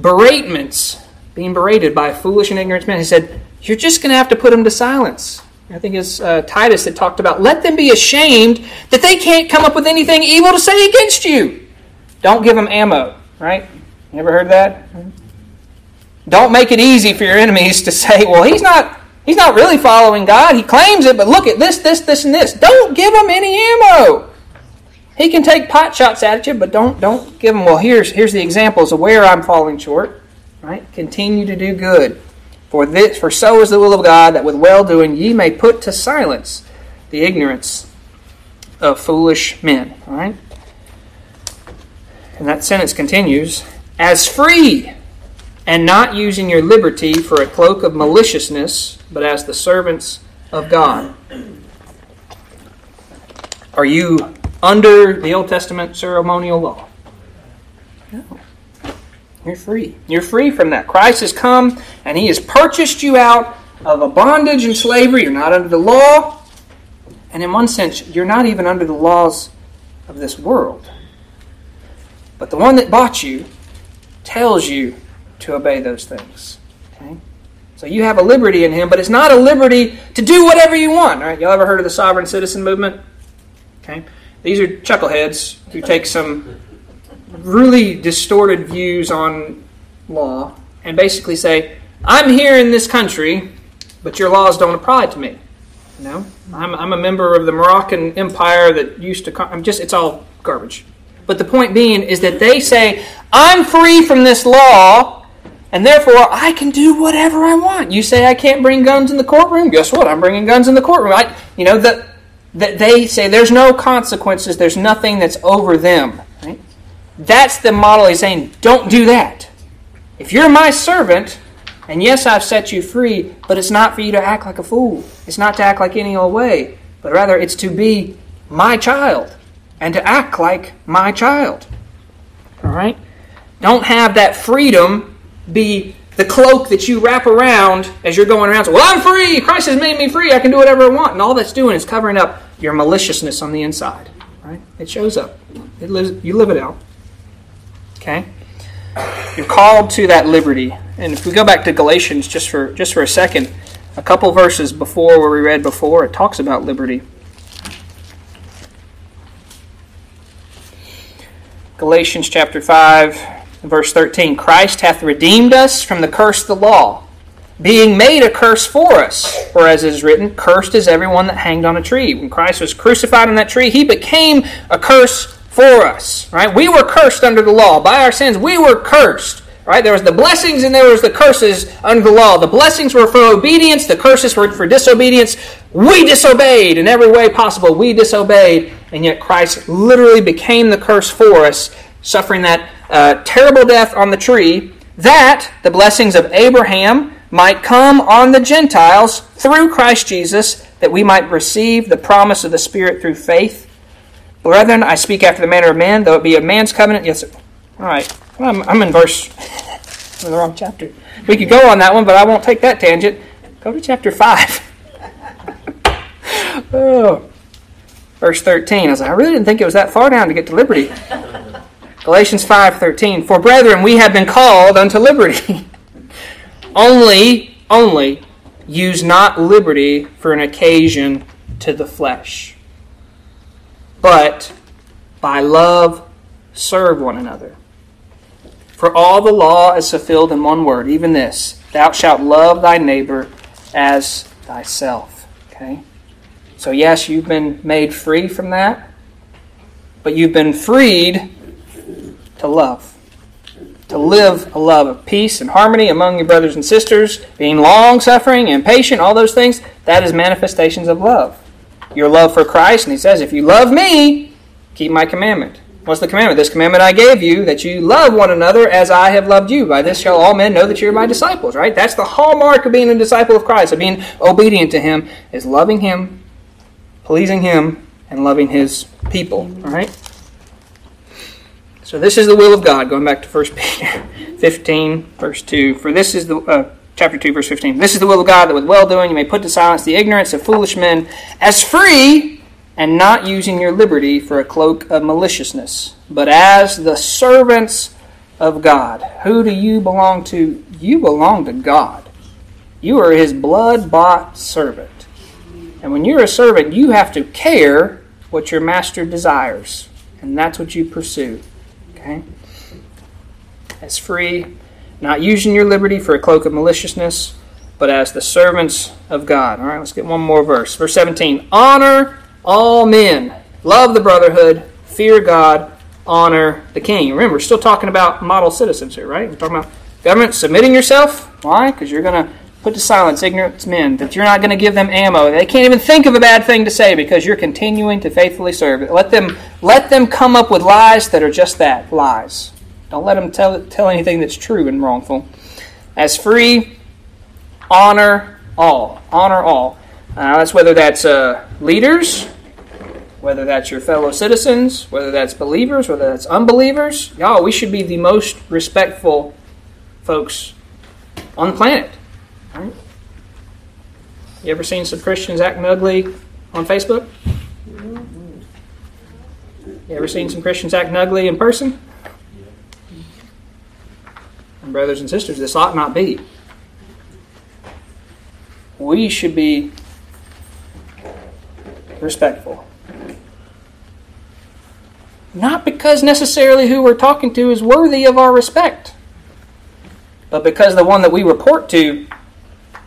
beratements being berated by foolish and ignorant men. He said, You're just going to have to put them to silence. I think it's uh, Titus that talked about, let them be ashamed that they can't come up with anything evil to say against you. Don't give them ammo, right? You ever heard that? Don't make it easy for your enemies to (laughs) say, well, he's not he's not really following God. He claims it, but look at this, this, this, and this. Don't give him any ammo. He can take pot shots at you, but don't don't give him, well, here's here's the examples of where I'm falling short. Right? Continue to do good. For this for so is the will of God that with well doing ye may put to silence the ignorance of foolish men. All right? And that sentence continues, as free and not using your liberty for a cloak of maliciousness, but as the servants of God. Are you under the Old Testament ceremonial law? No. You're free. You're free from that. Christ has come and He has purchased you out of a bondage and slavery. You're not under the law. And in one sense, you're not even under the laws of this world. But the one that bought you tells you to obey those things. Okay? So you have a liberty in him, but it's not a liberty to do whatever you want. Right? Y'all ever heard of the sovereign citizen movement? Okay? These are chuckleheads who take some really distorted views on law and basically say, I'm here in this country, but your laws don't apply to me. You know, I'm, I'm a member of the Moroccan Empire that used to. I'm just. It's all garbage. But the point being is that they say, I'm free from this law, and therefore I can do whatever I want. You say I can't bring guns in the courtroom. Guess what? I'm bringing guns in the courtroom. I, you know that that they say there's no consequences. There's nothing that's over them. Right? That's the model he's saying. Don't do that. If you're my servant, and yes, I've set you free, but it's not for you to act like a fool. It's not to act like any old way, but rather it's to be my child and to act like my child. All right? Don't have that freedom be the cloak that you wrap around as you're going around. So, well, I'm free. Christ has made me free. I can do whatever I want. And all that's doing is covering up your maliciousness on the inside. Right? It shows up. It lives, you live it out. Okay? You're called to that liberty. And if we go back to Galatians just for just for a second, a couple verses before where we read before, it talks about liberty. Galatians chapter 5, verse 13. Christ hath redeemed us from the curse of the law, being made a curse for us. For as is written, Cursed is everyone that hanged on a tree. When Christ was crucified on that tree, he became a curse for us. Right? We were cursed under the law. By our sins, we were cursed. Right? There was the blessings and there was the curses under the law. The blessings were for obedience, the curses were for disobedience. We disobeyed in every way possible. We disobeyed, and yet Christ literally became the curse for us, suffering that uh, terrible death on the tree, that the blessings of Abraham might come on the Gentiles through Christ Jesus, that we might receive the promise of the Spirit through faith. Brethren, I speak after the manner of man, though it be a man's covenant. Yes, all right. I'm, I'm in verse, in the wrong chapter. We could go on that one, but I won't take that tangent. Go to chapter 5. (laughs) oh. Verse 13. I was like, I really didn't think it was that far down to get to liberty. Galatians 5:13 For brethren we have been called unto liberty (laughs) only only use not liberty for an occasion to the flesh but by love serve one another for all the law is fulfilled in one word, even this Thou shalt love thy neighbor as thyself. Okay? So, yes, you've been made free from that, but you've been freed to love. To live a love of peace and harmony among your brothers and sisters, being long suffering and patient, all those things, that is manifestations of love. Your love for Christ, and he says, If you love me, keep my commandment. What's the commandment? This commandment I gave you, that you love one another as I have loved you. By this shall all men know that you're my disciples, right? That's the hallmark of being a disciple of Christ, of being obedient to Him, is loving Him, pleasing Him, and loving His people, right? So this is the will of God, going back to 1 Peter (laughs) 15, verse 2. For this is the, uh, chapter 2, verse 15. This is the will of God, that with well doing you may put to silence the ignorance of foolish men, as free and not using your liberty for a cloak of maliciousness, but as the servants of God. Who do you belong to? You belong to God. You are his blood bought servant. And when you're a servant, you have to care what your master desires. And that's what you pursue. Okay? As free, not using your liberty for a cloak of maliciousness, but as the servants of God. All right, let's get one more verse. Verse 17 Honor all men love the brotherhood, fear God, honor the king. Remember, we're still talking about model citizens here, right? We're talking about government submitting yourself. Why? Because you're going to put to silence ignorant men, that you're not going to give them ammo. They can't even think of a bad thing to say because you're continuing to faithfully serve. Let them, let them come up with lies that are just that lies. Don't let them tell, tell anything that's true and wrongful. As free, honor all. Honor all. Uh, that's whether that's uh, leaders, whether that's your fellow citizens, whether that's believers, whether that's unbelievers. Y'all, we should be the most respectful folks on the planet. Right? You ever seen some Christians acting ugly on Facebook? You ever seen some Christians acting ugly in person? And brothers and sisters, this ought not be. We should be respectful. Not because necessarily who we're talking to is worthy of our respect, but because the one that we report to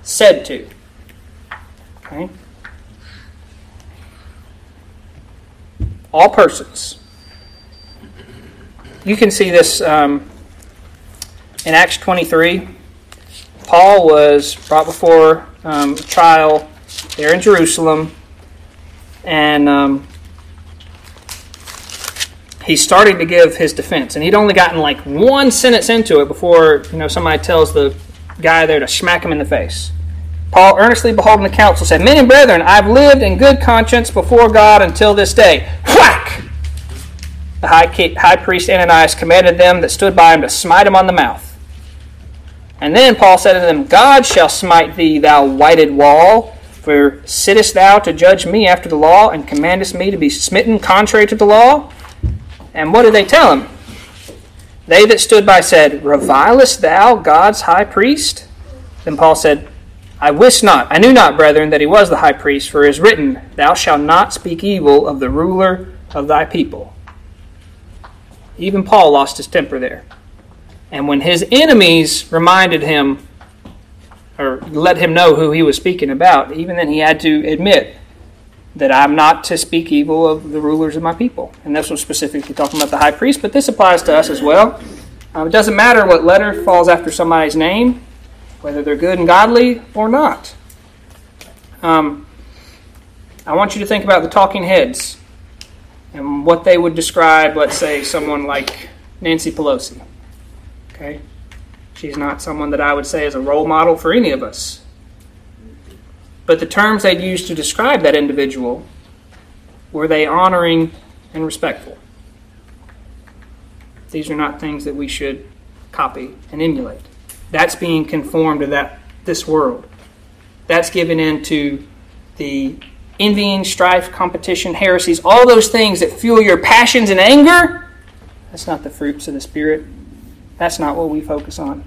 said to. Okay? All persons. You can see this um, in Acts 23. Paul was brought before um, trial there in Jerusalem, and um, he's starting to give his defense. And he'd only gotten like one sentence into it before you know somebody tells the guy there to smack him in the face. Paul, earnestly beholding the council, said, Men and brethren, I've lived in good conscience before God until this day. Whack! The high, high priest Ananias commanded them that stood by him to smite him on the mouth. And then Paul said to them, God shall smite thee, thou whited wall. For sittest thou to judge me after the law, and commandest me to be smitten contrary to the law? And what did they tell him? They that stood by said, Revilest thou God's high priest? Then Paul said, I wist not, I knew not, brethren, that he was the high priest, for it is written, Thou shalt not speak evil of the ruler of thy people. Even Paul lost his temper there. And when his enemies reminded him or let him know who he was speaking about, even then he had to admit that I'm not to speak evil of the rulers of my people. And this was specifically talking about the high priest, but this applies to us as well. Um, it doesn't matter what letter falls after somebody's name, whether they're good and godly or not. Um, I want you to think about the talking heads and what they would describe, let's say, someone like Nancy Pelosi. Okay? She's not someone that I would say is a role model for any of us. But the terms they'd use to describe that individual were they honoring and respectful? These are not things that we should copy and emulate. That's being conformed to that this world. That's given into the envying, strife, competition, heresies, all those things that fuel your passions and anger. That's not the fruits of the Spirit. That's not what we focus on.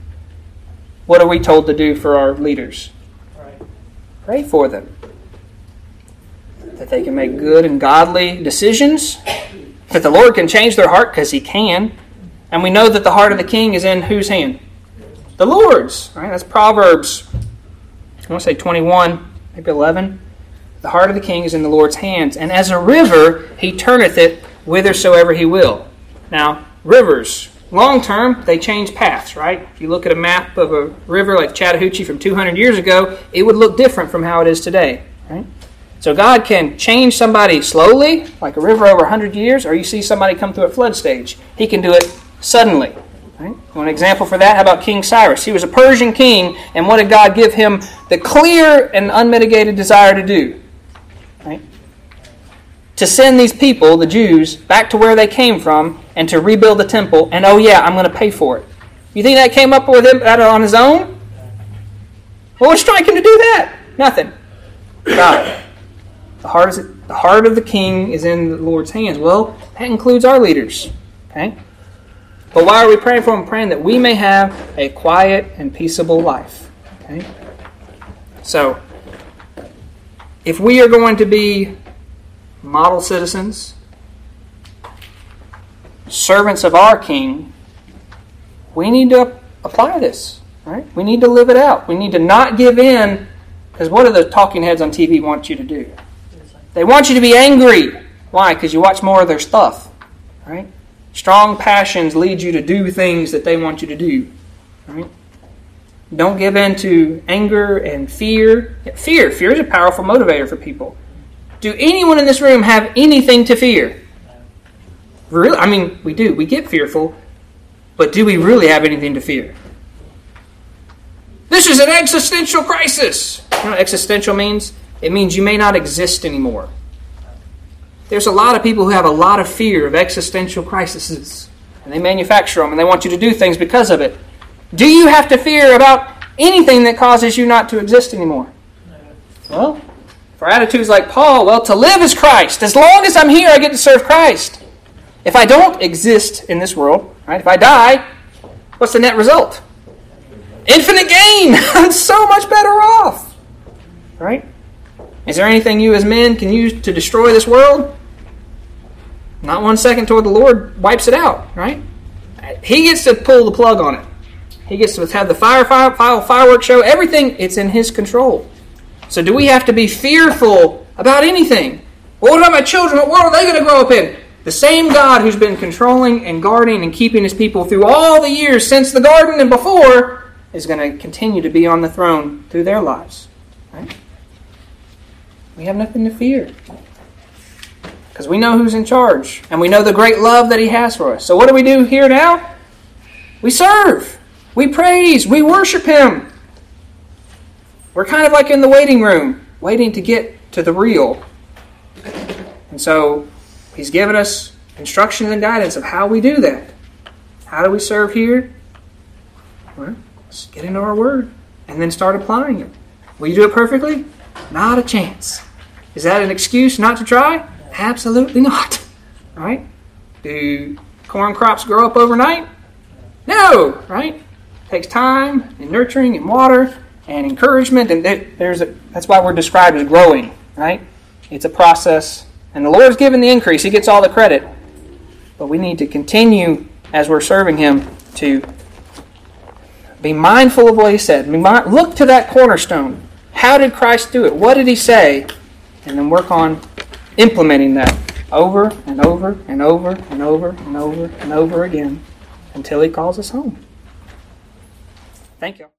What are we told to do for our leaders? Pray for them. That they can make good and godly decisions. That the Lord can change their heart because He can. And we know that the heart of the king is in whose hand? The Lord's. Right? That's Proverbs. I want to say 21, maybe 11. The heart of the king is in the Lord's hands, and as a river he turneth it whithersoever he will. Now, rivers, long term, they change paths, right? If you look at a map of a river like Chattahoochee from 200 years ago, it would look different from how it is today, right? So God can change somebody slowly, like a river over 100 years, or you see somebody come through a flood stage. He can do it suddenly. Right? One example for that, how about King Cyrus? He was a Persian king, and what did God give him the clear and unmitigated desire to do? Right? To send these people, the Jews, back to where they came from and to rebuild the temple, and oh yeah, I'm going to pay for it. You think that came up with him on his own? What was striking to do that? Nothing. God. The heart, is, the heart of the king is in the Lord's hands. Well, that includes our leaders. Okay? But why are we praying for them? Praying that we may have a quiet and peaceable life. Okay? So, if we are going to be model citizens, servants of our King, we need to apply this. Right? We need to live it out. We need to not give in, because what do the talking heads on TV want you to do? They want you to be angry. Why? Because you watch more of their stuff. Right? Strong passions lead you to do things that they want you to do. Right? Don't give in to anger and fear. Fear. Fear is a powerful motivator for people. Do anyone in this room have anything to fear? Really? I mean, we do. We get fearful. But do we really have anything to fear? This is an existential crisis. You know existential means? It means you may not exist anymore. there's a lot of people who have a lot of fear of existential crises, and they manufacture them and they want you to do things because of it. Do you have to fear about anything that causes you not to exist anymore? Well, for attitudes like Paul, well, to live is Christ. As long as I'm here, I get to serve Christ. If I don't exist in this world, right? If I die, what's the net result? Infinite gain. (laughs) I'm so much better off. Right? Is there anything you as men can use to destroy this world? Not one second toward the Lord wipes it out, right? He gets to pull the plug on it. He gets to have the fire, fire, fire fireworks show. Everything, it's in his control. So do we have to be fearful about anything? Well, what about my children? What world are they going to grow up in? The same God who's been controlling and guarding and keeping his people through all the years since the garden and before is going to continue to be on the throne through their lives. Right? We have nothing to fear. Because we know who's in charge and we know the great love that he has for us. So what do we do here now? We serve. We praise. We worship him. We're kind of like in the waiting room, waiting to get to the real. And so he's given us instructions and guidance of how we do that. How do we serve here? Well, let's get into our word and then start applying it. Will you do it perfectly? Not a chance. Is that an excuse not to try? Absolutely not. (laughs) Right? Do corn crops grow up overnight? No, right? It takes time and nurturing and water and encouragement, and there's a, that's why we're described as growing, right? It's a process, and the Lord's given the increase; He gets all the credit. But we need to continue as we're serving Him to be mindful of what He said. Look to that cornerstone. How did Christ do it? What did He say? And then work on implementing that over and over and over and over and over and over again until He calls us home. Thank you.